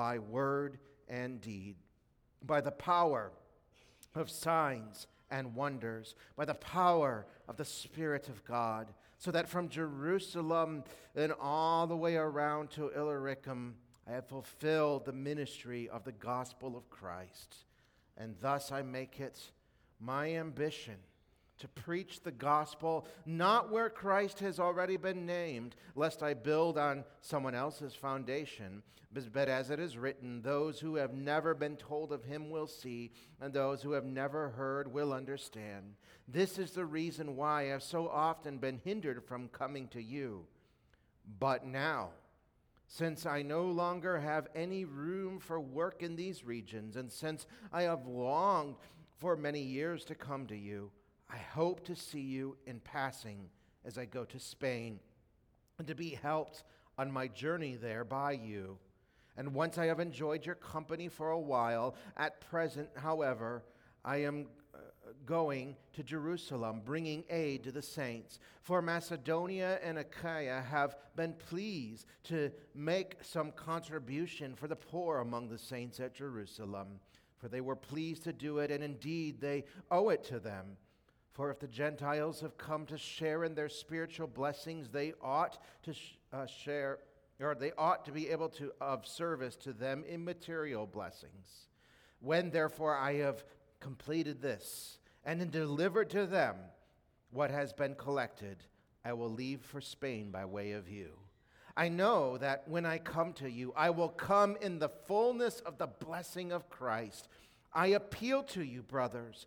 by word and deed, by the power of signs and wonders, by the power of the Spirit of God, so that from Jerusalem and all the way around to Illyricum, I have fulfilled the ministry of the gospel of Christ. And thus I make it my ambition to preach the gospel not where Christ has already been named, lest I build on someone else's foundation, but as it is written, those who have never been told of him will see, and those who have never heard will understand. This is the reason why I have so often been hindered from coming to you. But now, since I no longer have any room for work in these regions, and since I have longed for many years to come to you, I hope to see you in passing as I go to Spain and to be helped on my journey there by you. And once I have enjoyed your company for a while, at present, however, I am uh, going to Jerusalem, bringing aid to the saints. For Macedonia and Achaia have been pleased to make some contribution for the poor among the saints at Jerusalem. For they were pleased to do it, and indeed they owe it to them. For if the Gentiles have come to share in their spiritual blessings, they ought to sh- uh, share, or they ought to be able to of service to them in material blessings. When therefore I have completed this and delivered to them what has been collected, I will leave for Spain by way of you. I know that when I come to you, I will come in the fullness of the blessing of Christ. I appeal to you, brothers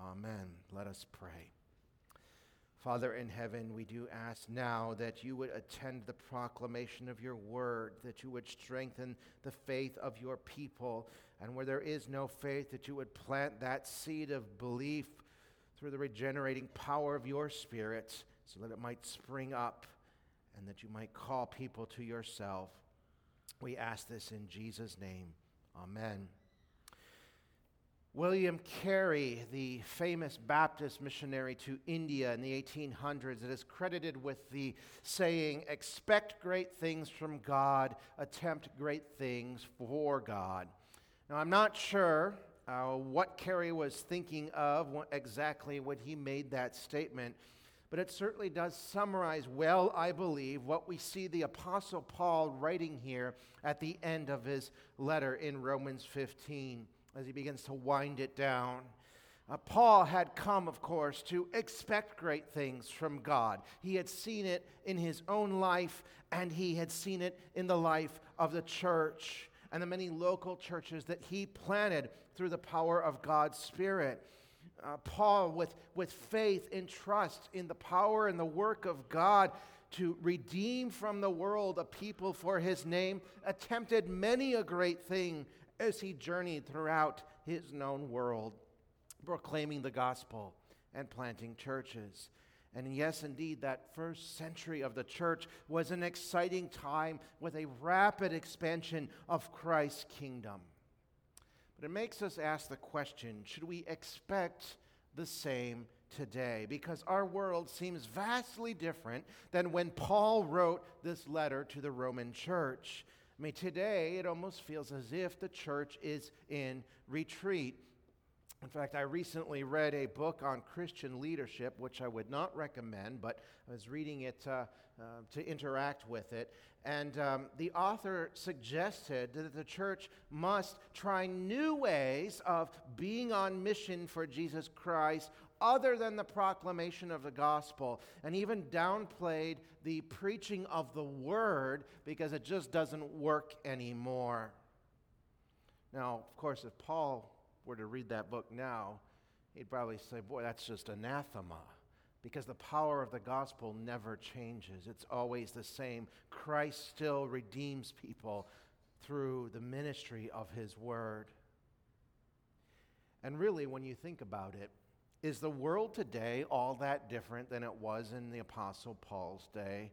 Amen. Let us pray. Father in heaven, we do ask now that you would attend the proclamation of your word, that you would strengthen the faith of your people, and where there is no faith, that you would plant that seed of belief through the regenerating power of your spirit, so that it might spring up and that you might call people to yourself. We ask this in Jesus' name. Amen. William Carey, the famous Baptist missionary to India in the 1800s, is credited with the saying, Expect great things from God, attempt great things for God. Now, I'm not sure uh, what Carey was thinking of what, exactly when he made that statement, but it certainly does summarize well, I believe, what we see the Apostle Paul writing here at the end of his letter in Romans 15 as he begins to wind it down. Uh, Paul had come, of course, to expect great things from God. He had seen it in his own life, and he had seen it in the life of the church and the many local churches that he planted through the power of God's Spirit. Uh, Paul, with, with faith and trust in the power and the work of God to redeem from the world a people for his name, attempted many a great thing as he journeyed throughout his known world, proclaiming the gospel and planting churches. And yes, indeed, that first century of the church was an exciting time with a rapid expansion of Christ's kingdom. But it makes us ask the question should we expect the same today? Because our world seems vastly different than when Paul wrote this letter to the Roman church. I mean, today it almost feels as if the church is in retreat. In fact, I recently read a book on Christian leadership, which I would not recommend, but I was reading it uh, uh, to interact with it. And um, the author suggested that the church must try new ways of being on mission for Jesus Christ other than the proclamation of the gospel, and even downplayed the preaching of the word because it just doesn't work anymore. Now, of course, if Paul were to read that book now, he'd probably say, Boy, that's just anathema because the power of the gospel never changes. It's always the same. Christ still redeems people through the ministry of his word. And really, when you think about it, is the world today all that different than it was in the Apostle Paul's day?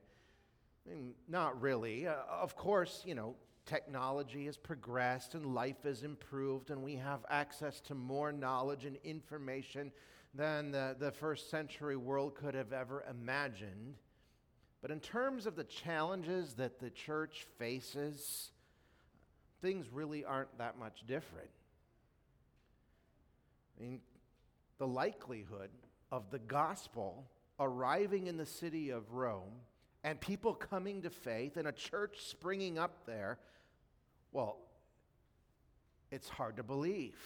I mean, not really. Uh, of course, you know, technology has progressed and life has improved, and we have access to more knowledge and information than the, the first century world could have ever imagined. But in terms of the challenges that the church faces, things really aren't that much different. I mean, the likelihood of the gospel arriving in the city of Rome and people coming to faith and a church springing up there, well, it's hard to believe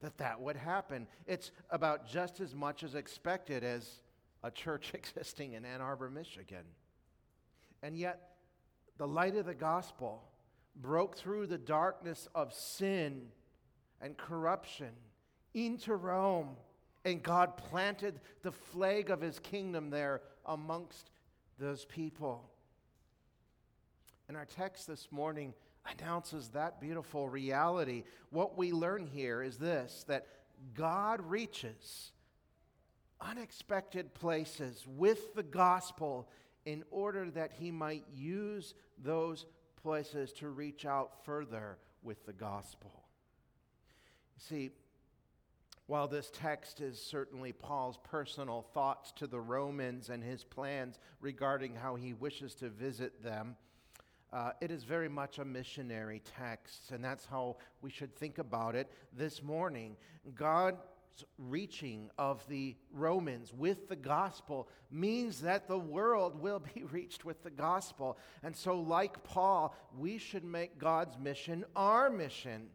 that that would happen. It's about just as much as expected as a church existing in Ann Arbor, Michigan. And yet, the light of the gospel broke through the darkness of sin and corruption into Rome and God planted the flag of his kingdom there amongst those people. And our text this morning announces that beautiful reality. What we learn here is this that God reaches unexpected places with the gospel in order that he might use those places to reach out further with the gospel. You see, while this text is certainly Paul's personal thoughts to the Romans and his plans regarding how he wishes to visit them, uh, it is very much a missionary text, and that's how we should think about it this morning. God's reaching of the Romans with the gospel means that the world will be reached with the gospel. And so, like Paul, we should make God's mission our mission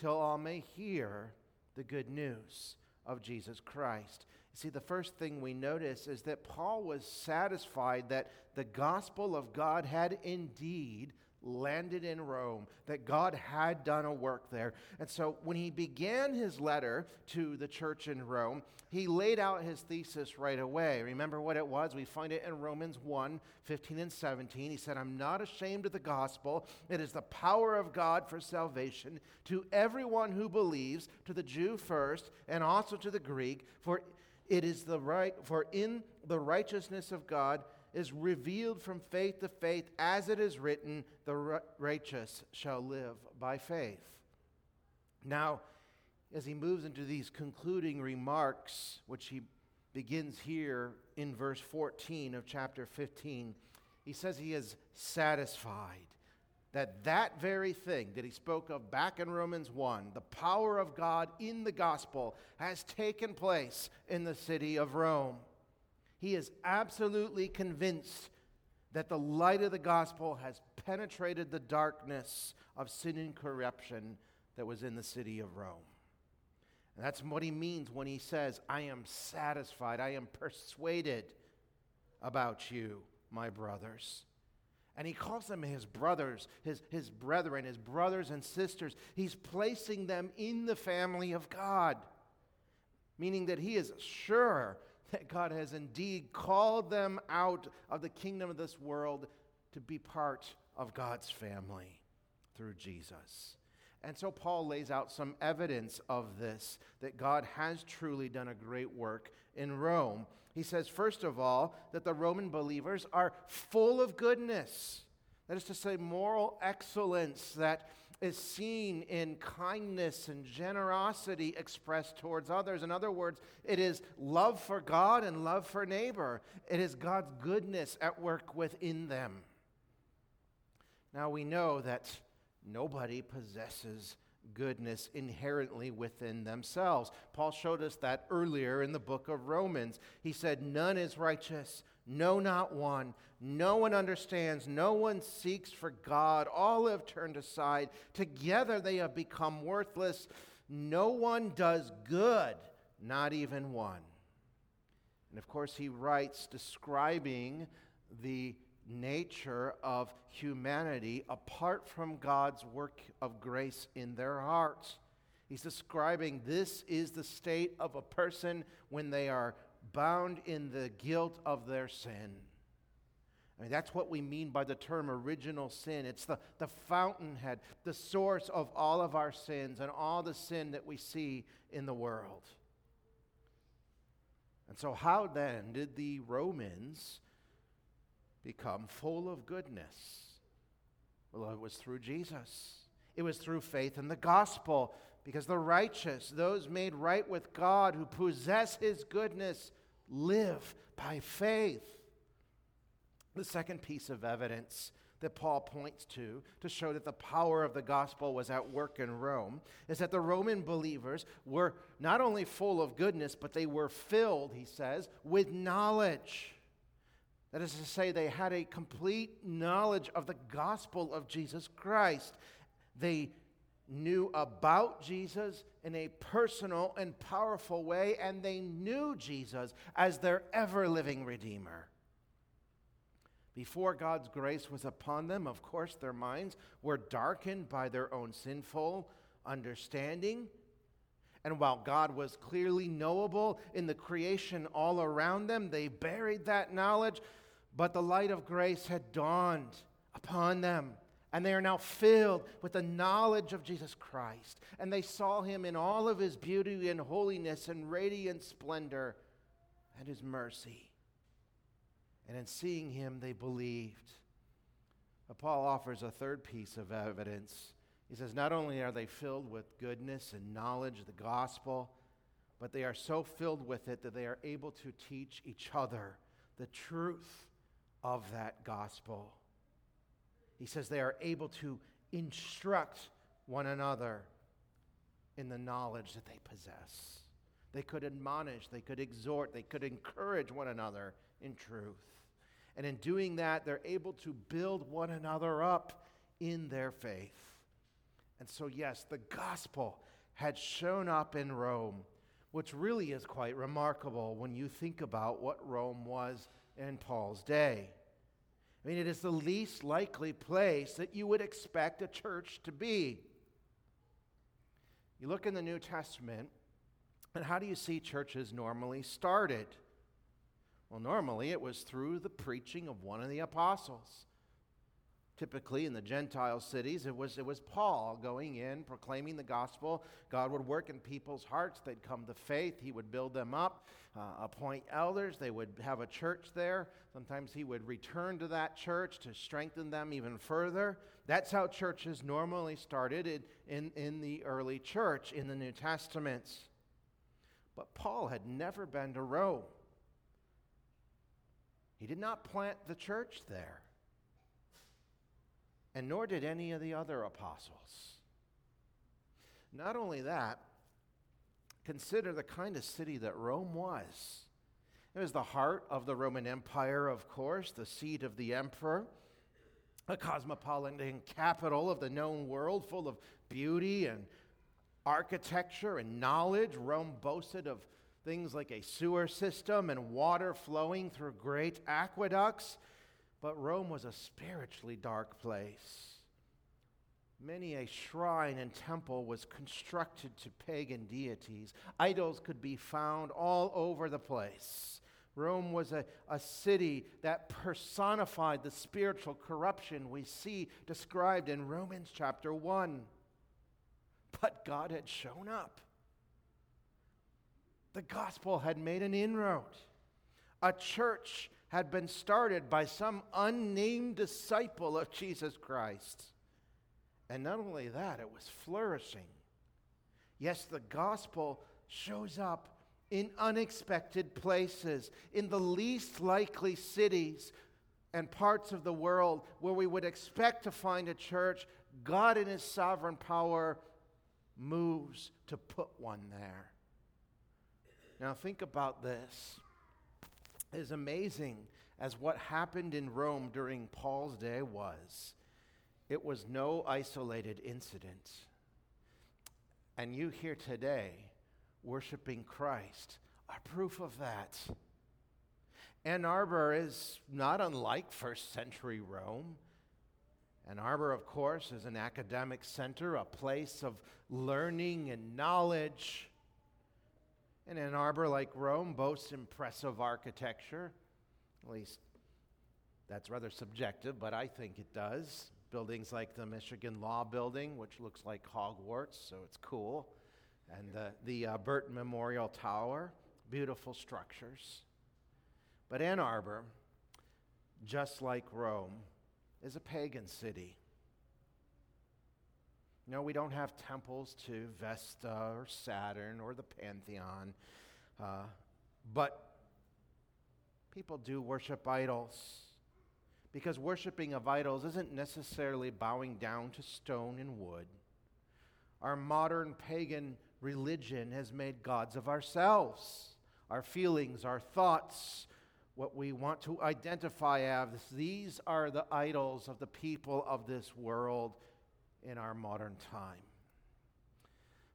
till all may hear the good news of Jesus Christ. See, the first thing we notice is that Paul was satisfied that the gospel of God had indeed landed in Rome, that God had done a work there. And so when he began his letter to the church in Rome, he laid out his thesis right away. Remember what it was? We find it in Romans 1 15 and 17. He said, I'm not ashamed of the gospel. It is the power of God for salvation to everyone who believes, to the Jew first, and also to the Greek, for it is the right, for in the righteousness of God, is revealed from faith to faith, as it is written, the righteous shall live by faith. Now, as he moves into these concluding remarks, which he begins here in verse 14 of chapter 15, he says he is satisfied that that very thing that he spoke of back in Romans 1, the power of God in the gospel, has taken place in the city of Rome. He is absolutely convinced that the light of the gospel has penetrated the darkness of sin and corruption that was in the city of Rome. And that's what he means when he says, I am satisfied, I am persuaded about you, my brothers. And he calls them his brothers, his, his brethren, his brothers and sisters. He's placing them in the family of God, meaning that he is sure that God has indeed called them out of the kingdom of this world to be part of God's family through Jesus. And so Paul lays out some evidence of this, that God has truly done a great work in Rome. He says, first of all, that the Roman believers are full of goodness. That is to say, moral excellence that is seen in kindness and generosity expressed towards others. In other words, it is love for God and love for neighbor. It is God's goodness at work within them. Now we know that nobody possesses goodness inherently within themselves. Paul showed us that earlier in the book of Romans. He said, None is righteous, no, not one. No one understands, no one seeks for God. All have turned aside. Together they have become worthless. No one does good, not even one. And of course, he writes describing the nature of humanity apart from God's work of grace in their hearts. He's describing this is the state of a person when they are bound in the guilt of their sin. I mean, that's what we mean by the term original sin. It's the, the fountainhead, the source of all of our sins and all the sin that we see in the world. And so, how then did the Romans become full of goodness? Well, it was through Jesus. It was through faith in the gospel, because the righteous, those made right with God who possess his goodness, live by faith. The second piece of evidence that Paul points to to show that the power of the gospel was at work in Rome is that the Roman believers were not only full of goodness, but they were filled, he says, with knowledge. That is to say, they had a complete knowledge of the gospel of Jesus Christ. They knew about Jesus in a personal and powerful way, and they knew Jesus as their ever living Redeemer. Before God's grace was upon them, of course, their minds were darkened by their own sinful understanding. And while God was clearly knowable in the creation all around them, they buried that knowledge but the light of grace had dawned upon them, and they are now filled with the knowledge of Jesus Christ. And they saw him in all of his beauty and holiness and radiant splendor and his mercy. And in seeing him, they believed. But Paul offers a third piece of evidence. He says, Not only are they filled with goodness and knowledge of the gospel, but they are so filled with it that they are able to teach each other the truth of that gospel. He says they are able to instruct one another in the knowledge that they possess. They could admonish, they could exhort, they could encourage one another in truth. And in doing that, they're able to build one another up in their faith. And so, yes, the gospel had shown up in Rome, which really is quite remarkable when you think about what Rome was in Paul's day. I mean, it is the least likely place that you would expect a church to be. You look in the New Testament, and how do you see churches normally started? Well, normally it was through the preaching of one of the apostles. Typically, in the Gentile cities, it was, it was Paul going in, proclaiming the gospel. God would work in people's hearts. They'd come to faith. He would build them up, uh, appoint elders. They would have a church there. Sometimes he would return to that church to strengthen them even further. That's how churches normally started in, in, in the early church in the New Testaments. But Paul had never been to Rome, he did not plant the church there and nor did any of the other apostles. Not only that, consider the kind of city that Rome was. It was the heart of the Roman Empire, of course, the seat of the emperor, a cosmopolitan capital of the known world, full of beauty and architecture and knowledge. Rome boasted of things like a sewer system and water flowing through great aqueducts. But Rome was a spiritually dark place. Many a shrine and temple was constructed to pagan deities. Idols could be found all over the place. Rome was a, a city that personified the spiritual corruption we see described in Romans chapter 1. But God had shown up. The gospel had made an inroad. A church had been started by some unnamed disciple of Jesus Christ. And not only that, it was flourishing. Yes, the gospel shows up in unexpected places, in the least likely cities and parts of the world where we would expect to find a church. God, in His sovereign power, moves to put one there. Now, think about this. As amazing as what happened in Rome during Paul's day was, it was no isolated incident. And you here today, worshiping Christ, are proof of that. Ann Arbor is not unlike first century Rome. Ann Arbor, of course, is an academic center, a place of learning and knowledge. And Ann Arbor, like Rome, boasts impressive architecture. At least that's rather subjective, but I think it does. Buildings like the Michigan Law Building, which looks like Hogwarts, so it's cool, and the, the uh, Burton Memorial Tower, beautiful structures. But Ann Arbor, just like Rome, is a pagan city. No, we don't have temples to Vesta or Saturn or the Pantheon, uh, but people do worship idols. Because worshiping of idols isn't necessarily bowing down to stone and wood. Our modern pagan religion has made gods of ourselves, our feelings, our thoughts, what we want to identify as. These are the idols of the people of this world in our modern time.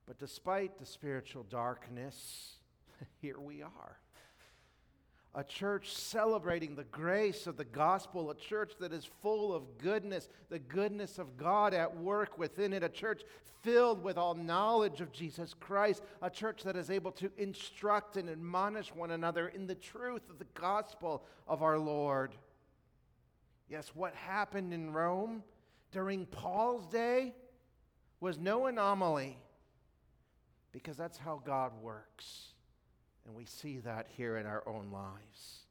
But despite the spiritual darkness, here we are. A church celebrating the grace of the gospel, a church that is full of goodness, the goodness of God at work within it, a church filled with all knowledge of Jesus Christ, a church that is able to instruct and admonish one another in the truth of the gospel of our Lord. Yes, what happened in Rome during Paul's day was no anomaly because that's how God works. And we see that here in our own lives.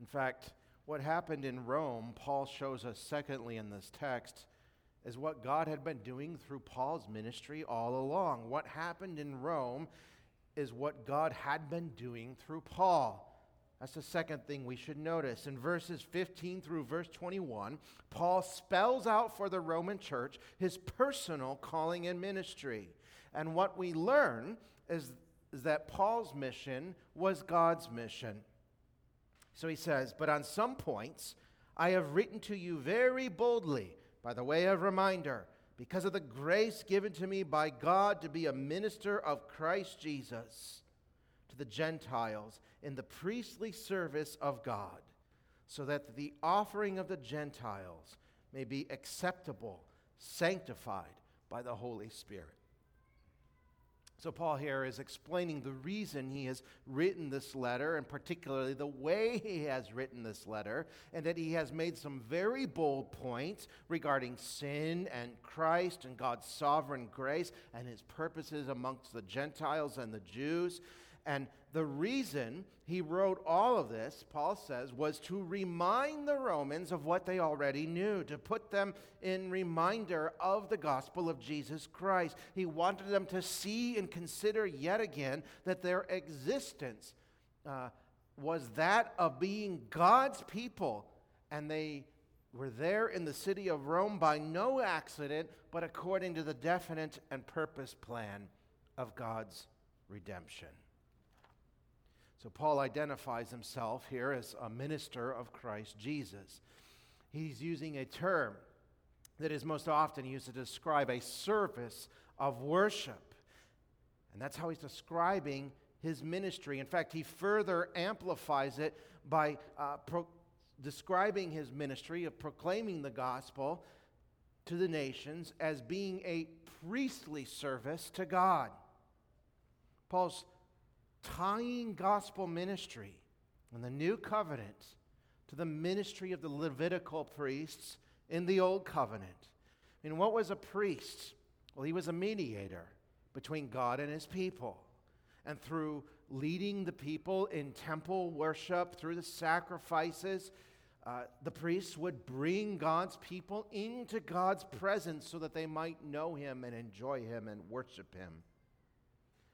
In fact, what happened in Rome, Paul shows us, secondly, in this text, is what God had been doing through Paul's ministry all along. What happened in Rome is what God had been doing through Paul. That's the second thing we should notice. In verses 15 through verse 21, Paul spells out for the Roman church his personal calling and ministry. And what we learn is, is that Paul's mission was God's mission. So he says, But on some points, I have written to you very boldly by the way of reminder, because of the grace given to me by God to be a minister of Christ Jesus to the Gentiles in the priestly service of God, so that the offering of the Gentiles may be acceptable, sanctified by the Holy Spirit. So, Paul here is explaining the reason he has written this letter, and particularly the way he has written this letter, and that he has made some very bold points regarding sin and Christ and God's sovereign grace and his purposes amongst the Gentiles and the Jews. And the reason he wrote all of this, Paul says, was to remind the Romans of what they already knew, to put them in reminder of the gospel of Jesus Christ. He wanted them to see and consider yet again that their existence uh, was that of being God's people, and they were there in the city of Rome by no accident, but according to the definite and purpose plan of God's redemption. So Paul identifies himself here as a minister of Christ Jesus. He's using a term that is most often used to describe a service of worship. And that's how he's describing his ministry. In fact, he further amplifies it by uh, pro- describing his ministry of proclaiming the gospel to the nations as being a priestly service to God. Paul's tying gospel ministry and the new covenant to the ministry of the Levitical priests in the old covenant. I mean, what was a priest? Well, he was a mediator between God and his people. And through leading the people in temple worship, through the sacrifices, uh, the priests would bring God's people into God's presence so that they might know him and enjoy him and worship him.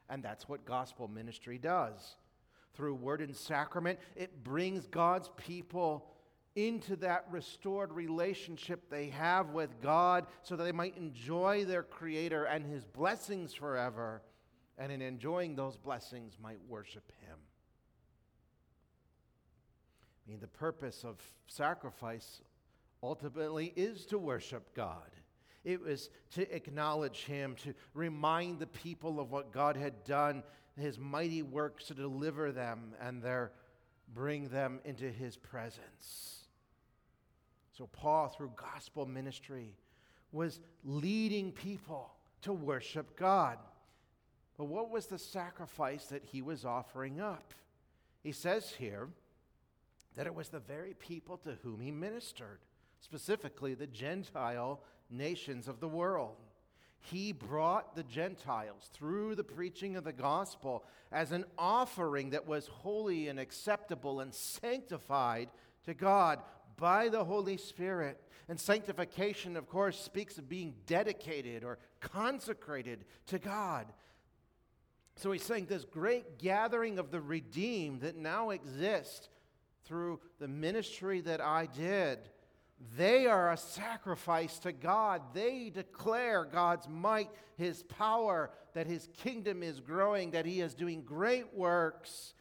And that's what gospel ministry does. Through word and sacrament, it brings God's people into that restored relationship they have with God so that they might enjoy their Creator and His blessings forever, and in enjoying those blessings, might worship Him. I mean, the purpose of sacrifice ultimately is to worship God. It was to acknowledge Him, to remind the people of what God had done, His mighty works to deliver them and their, bring them into His presence. So, Paul, through gospel ministry, was leading people to worship God. But what was the sacrifice that he was offering up? He says here that it was the very people to whom he ministered, specifically the Gentile nations of the world. He brought the Gentiles through the preaching of the gospel as an offering that was holy and acceptable and sanctified to God by the Holy Spirit. And sanctification, of course, speaks of being dedicated or consecrated to God. So he's saying this great gathering of the redeemed that now exists through the ministry that I did. They are a sacrifice to God. They declare God's might, His power, that His kingdom is growing, that He is doing great works.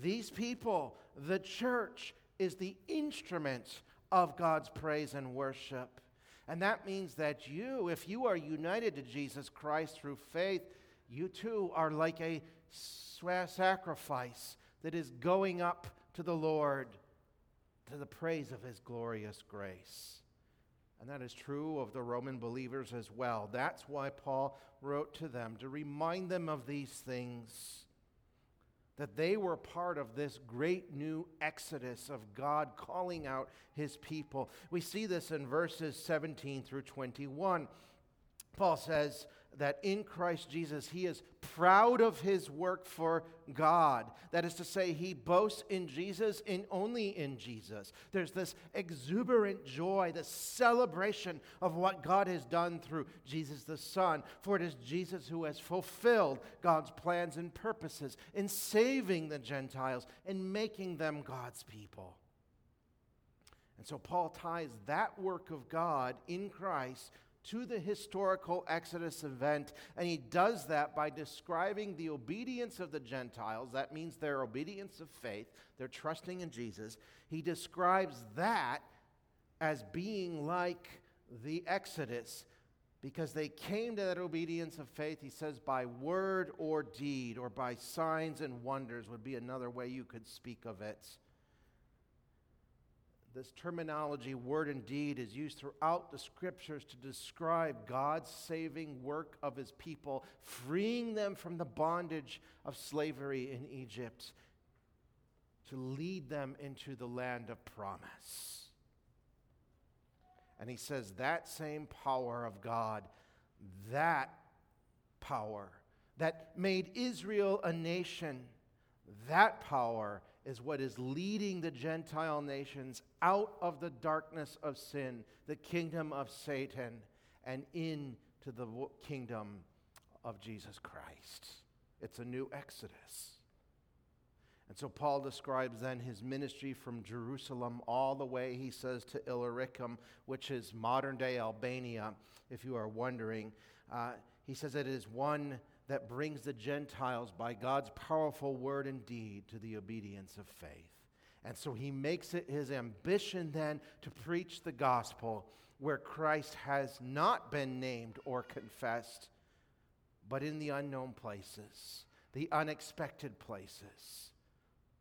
These people, the church, is the instrument of God's praise and worship. And that means that you, if you are united to Jesus Christ through faith, you too are like a sacrifice that is going up to the Lord to the praise of his glorious grace. And that is true of the Roman believers as well. That's why Paul wrote to them to remind them of these things that they were part of this great new exodus of God calling out his people. We see this in verses 17 through 21. Paul says, that in Christ Jesus he is proud of his work for God. That is to say, he boasts in Jesus and only in Jesus. There's this exuberant joy, this celebration of what God has done through Jesus the Son. For it is Jesus who has fulfilled God's plans and purposes in saving the Gentiles and making them God's people. And so Paul ties that work of God in Christ to the historical Exodus event, and he does that by describing the obedience of the Gentiles. That means their obedience of faith, their trusting in Jesus. He describes that as being like the Exodus because they came to that obedience of faith, he says, by word or deed, or by signs and wonders, would be another way you could speak of it this terminology, word and deed, is used throughout the scriptures to describe God's saving work of his people, freeing them from the bondage of slavery in Egypt to lead them into the land of promise. And he says that same power of God, that power that made Israel a nation, that power is what is leading the Gentile nations out of the darkness of sin, the kingdom of Satan, and into the kingdom of Jesus Christ. It's a new exodus. And so Paul describes then his ministry from Jerusalem all the way, he says, to Illyricum, which is modern day Albania, if you are wondering. Uh, he says it is one that brings the Gentiles by God's powerful word and deed to the obedience of faith. And so he makes it his ambition then to preach the gospel where Christ has not been named or confessed, but in the unknown places, the unexpected places,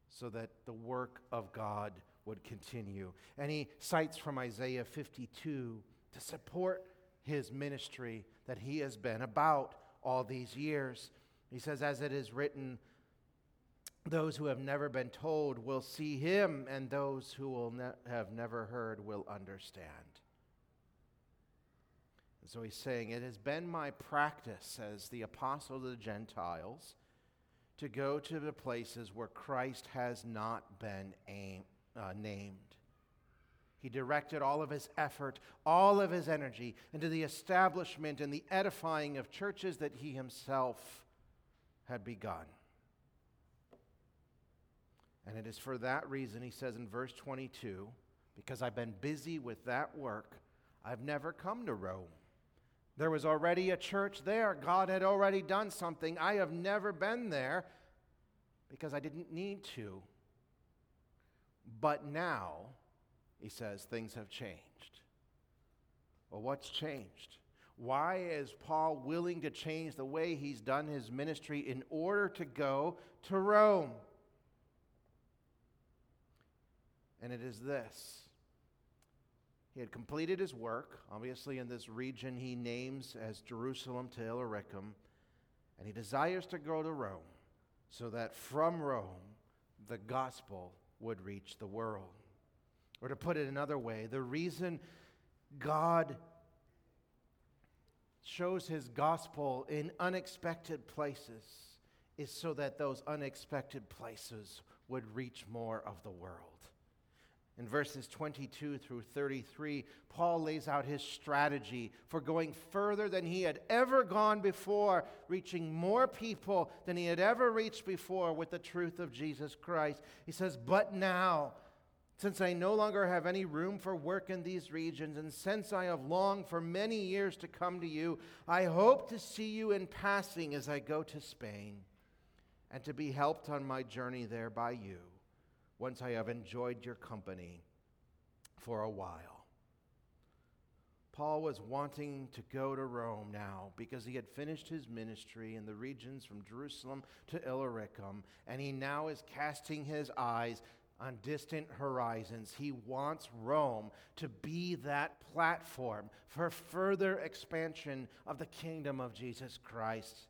so that the work of God would continue. And he cites from Isaiah 52 to support his ministry that he has been about all these years. He says, as it is written, those who have never been told will see him, and those who will ne- have never heard will understand. And so he's saying, It has been my practice as the apostle to the Gentiles to go to the places where Christ has not been aim, uh, named. He directed all of his effort, all of his energy into the establishment and the edifying of churches that he himself had begun. And it is for that reason, he says in verse 22, because I've been busy with that work, I've never come to Rome. There was already a church there. God had already done something. I have never been there because I didn't need to. But now, he says, things have changed. Well, what's changed? Why is Paul willing to change the way he's done his ministry in order to go to Rome? And it is this. He had completed his work, obviously, in this region he names as Jerusalem to Illyricum, and he desires to go to Rome so that from Rome the gospel would reach the world. Or to put it another way, the reason God shows his gospel in unexpected places is so that those unexpected places would reach more of the world. In verses 22 through 33, Paul lays out his strategy for going further than he had ever gone before, reaching more people than he had ever reached before with the truth of Jesus Christ. He says, But now, since I no longer have any room for work in these regions, and since I have longed for many years to come to you, I hope to see you in passing as I go to Spain, and to be helped on my journey there by you once I have enjoyed your company for a while. Paul was wanting to go to Rome now because he had finished his ministry in the regions from Jerusalem to Illyricum, and he now is casting his eyes on distant horizons. He wants Rome to be that platform for further expansion of the kingdom of Jesus Christ.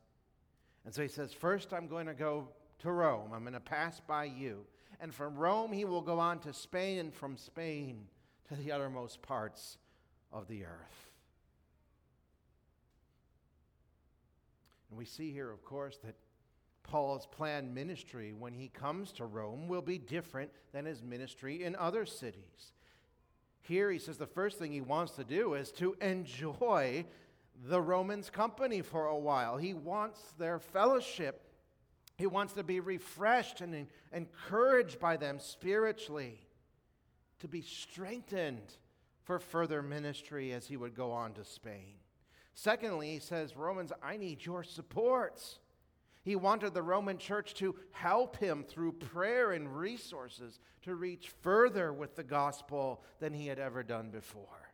And so he says, First, I'm going to go to Rome. I'm going to pass by you. And from Rome, he will go on to Spain, and from Spain to the uttermost parts of the earth. And we see here, of course, that Paul's planned ministry when he comes to Rome will be different than his ministry in other cities. Here he says the first thing he wants to do is to enjoy the Romans' company for a while. He wants their fellowship he wants to be refreshed and encouraged by them spiritually, to be strengthened for further ministry as he would go on to Spain. Secondly, he says, Romans, I need your support. He wanted the Roman church to help him through prayer and resources to reach further with the gospel than he had ever done before.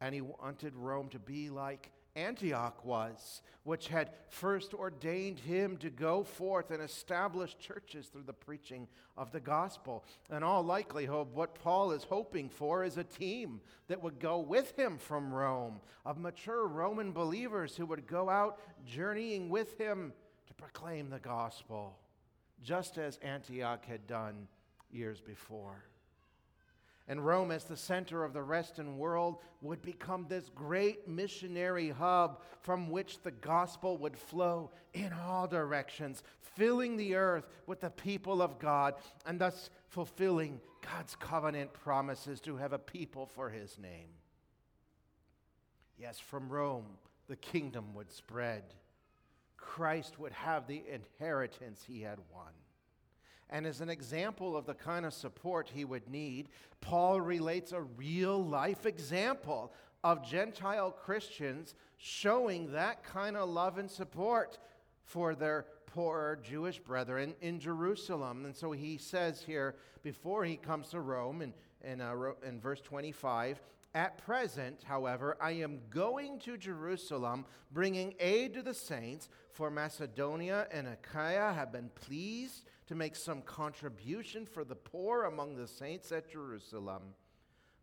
And he wanted Rome to be like Antioch was, which had first ordained him to go forth and establish churches through the preaching of the gospel. In all likelihood, what Paul is hoping for is a team that would go with him from Rome, of mature Roman believers who would go out journeying with him to proclaim the gospel, just as Antioch had done years before and Rome, as the center of the Western world, would become this great missionary hub from which the gospel would flow in all directions, filling the earth with the people of God, and thus fulfilling God's covenant promises to have a people for his name. Yes, from Rome, the kingdom would spread. Christ would have the inheritance he had won. And as an example of the kind of support he would need, Paul relates a real life example of Gentile Christians showing that kind of love and support for their poor Jewish brethren in Jerusalem. And so he says here, before he comes to Rome, in, in, uh, in verse 25, at present, however, I am going to Jerusalem, bringing aid to the saints, for Macedonia and Achaia have been pleased to make some contribution for the poor among the saints at Jerusalem,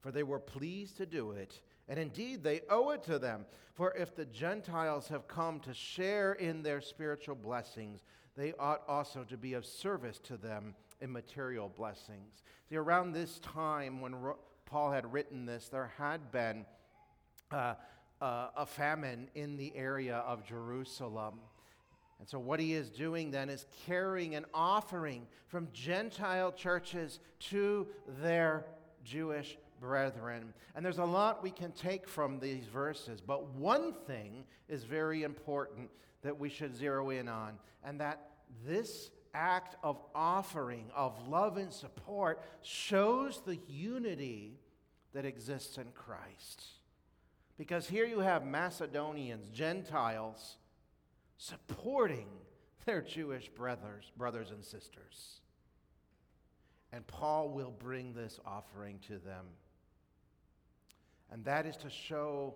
for they were pleased to do it. And indeed, they owe it to them. For if the Gentiles have come to share in their spiritual blessings, they ought also to be of service to them in material blessings. See, around this time when Paul had written this, there had been uh, uh, a famine in the area of Jerusalem. And so, what he is doing then is carrying an offering from Gentile churches to their Jewish brethren. And there's a lot we can take from these verses, but one thing is very important that we should zero in on, and that this act of offering, of love and support, shows the unity that exists in Christ. Because here you have Macedonians, Gentiles, supporting their Jewish brothers, brothers and sisters. And Paul will bring this offering to them. And that is to show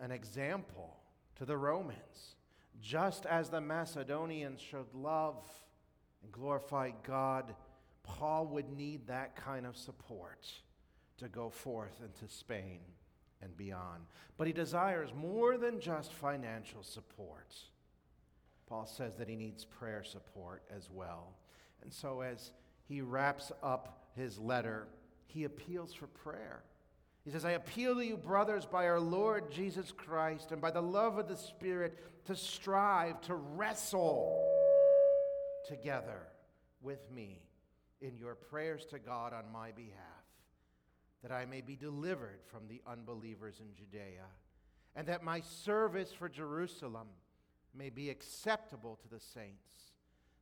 an example to the Romans. Just as the Macedonians showed love and glorified God, Paul would need that kind of support to go forth into Spain and beyond. But he desires more than just financial support. Paul says that he needs prayer support as well. And so, as he wraps up his letter, he appeals for prayer. He says, I appeal to you, brothers, by our Lord Jesus Christ and by the love of the Spirit, to strive, to wrestle together with me in your prayers to God on my behalf, that I may be delivered from the unbelievers in Judea, and that my service for Jerusalem may be acceptable to the saints,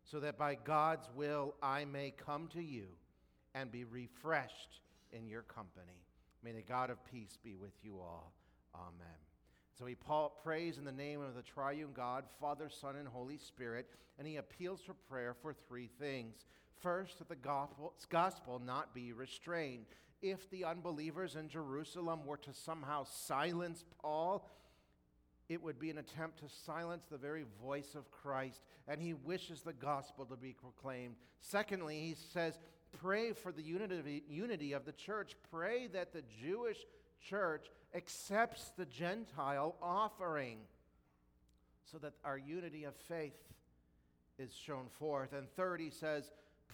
so that by God's will I may come to you and be refreshed in your company. May the God of peace be with you all. Amen. So he prays in the name of the triune God, Father, Son, and Holy Spirit, and he appeals for prayer for three things. First, that the gospel not be restrained. If the unbelievers in Jerusalem were to somehow silence Paul, it would be an attempt to silence the very voice of Christ, and he wishes the gospel to be proclaimed. Secondly, he says, pray for the unity, of the church. Pray that the Jewish church accepts the Gentile offering so that our unity of faith is shown forth. And third, he says,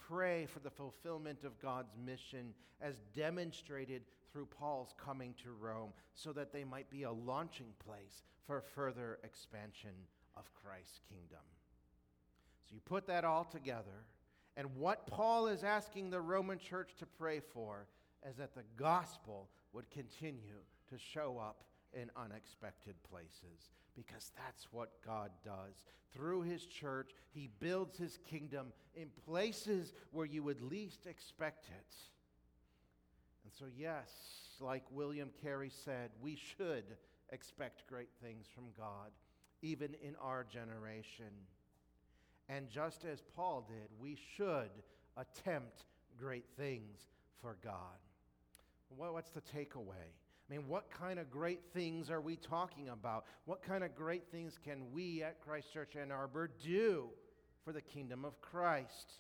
pray for the fulfillment of God's mission as demonstrated through Paul's coming to Rome, so that they might be a launching place for further expansion of Christ's kingdom. So you put that all together, and what Paul is asking the Roman church to pray for is that the gospel would continue to show up in unexpected places because that's what God does. Through his church, he builds his kingdom in places where you would least expect it. And so, yes, like William Carey said, we should expect great things from God, even in our generation. And just as Paul did, we should attempt great things for God. What's the takeaway? I mean, what kind of great things are we talking about? What kind of great things can we at Christ Church Ann Arbor do for the kingdom of Christ?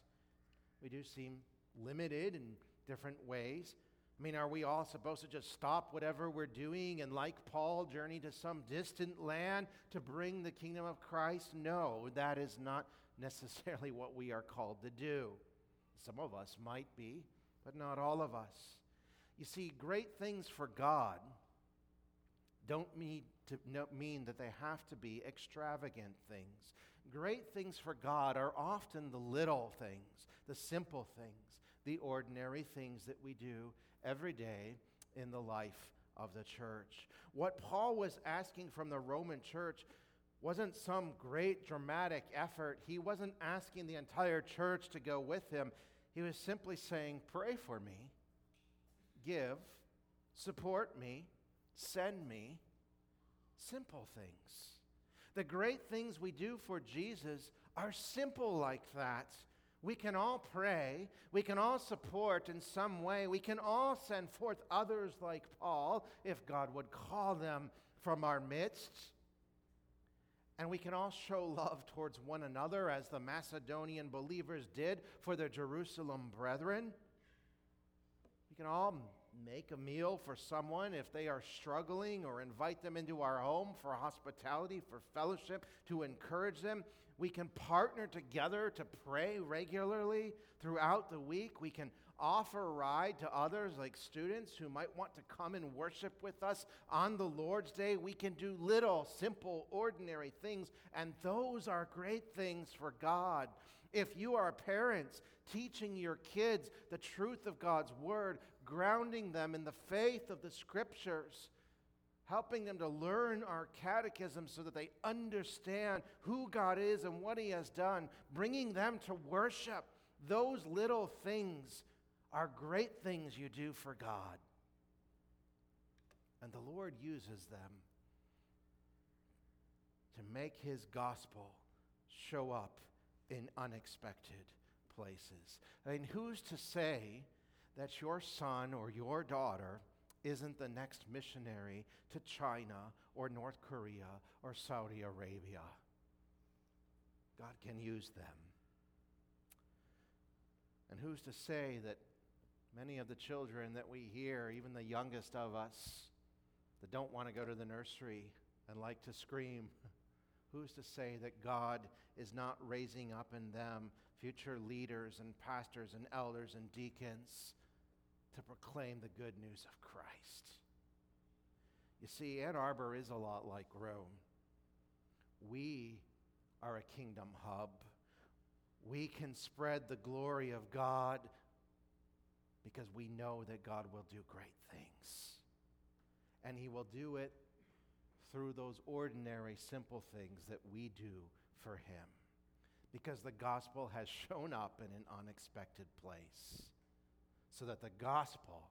We do seem limited in different ways. I mean, are we all supposed to just stop whatever we're doing and, like Paul, journey to some distant land to bring the kingdom of Christ? No, that is not necessarily what we are called to do. Some of us might be, but not all of us. You see, great things for God don't mean, to, no, mean that they have to be extravagant things. Great things for God are often the little things, the simple things, the ordinary things that we do every day in the life of the church. What Paul was asking from the Roman church wasn't some great dramatic effort. He wasn't asking the entire church to go with him. He was simply saying, Pray for me give, support me, send me. Simple things. The great things we do for Jesus are simple like that. We can all pray. We can all support in some way. We can all send forth others like Paul, if God would call them from our midst. And we can all show love towards one another as the Macedonian believers did for their Jerusalem brethren. We can all make a meal for someone if they are struggling or invite them into our home for hospitality, for fellowship, to encourage them. We can partner together to pray regularly throughout the week. We can offer a ride to others, like students who might want to come and worship with us on the Lord's Day. We can do little, simple, ordinary things, and those are great things for God. If you are parents teaching your kids the truth of God's word, grounding them in the faith of the scriptures, helping them to learn our catechism so that they understand who God is and what He has done, bringing them to worship. Those little things are great things you do for God. And the Lord uses them to make His gospel show up in unexpected places. I mean, who's to say that your son or your daughter isn't the next missionary to China or North Korea or Saudi Arabia? God can use them. And who's to say that many of the children that we hear, even the youngest of us, that don't want to go to the nursery and like to scream, who's to say that God is not raising up in them future leaders and pastors and elders and deacons to proclaim the good news of Christ? You see, Ann Arbor is a lot like Rome. We are a kingdom hub. We can spread the glory of God because we know that God will do great things. And He will do it through those ordinary, simple things that we do for Him. Because the gospel has shown up in an unexpected place, so that the gospel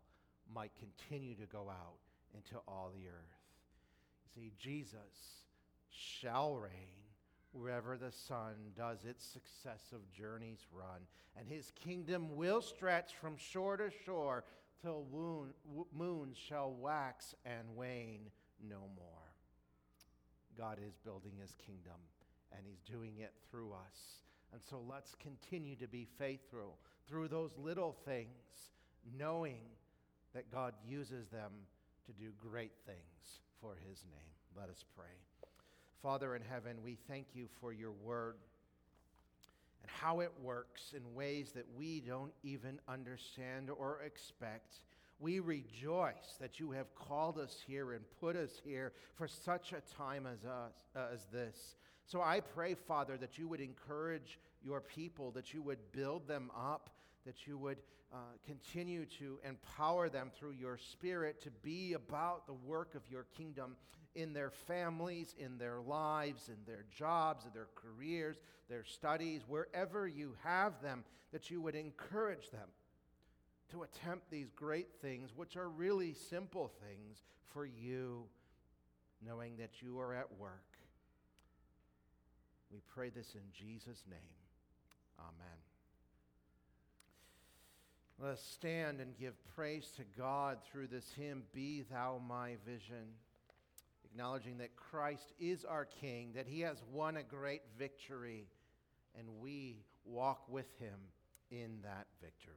might continue to go out into all the earth. You see, Jesus shall reign wherever the sun does its successive journeys run, and his kingdom will stretch from shore to shore till moon, moons shall wax and wane no more. God is building his kingdom, and he's doing it through us. And so let's continue to be faithful through those little things, knowing that God uses them to do great things for his name. Let us pray. Father in heaven, we thank you for your word and how it works in ways that we don't even understand or expect. We rejoice that you have called us here and put us here for such a time as, us, uh, as this. So I pray, Father, that you would encourage your people, that you would build them up, that you would uh, continue to empower them through your Spirit to be about the work of your kingdom in their families, in their lives, in their jobs, in their careers, their studies, wherever you have them, that you would encourage them to attempt these great things, which are really simple things for you, knowing that you are at work. We pray this in Jesus' name. Amen. Let us stand and give praise to God through this hymn, Be Thou My Vision acknowledging that Christ is our King, that he has won a great victory, and we walk with him in that victory.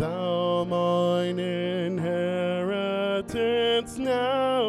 Thou mine thou only,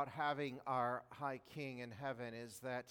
about having our high king in heaven is that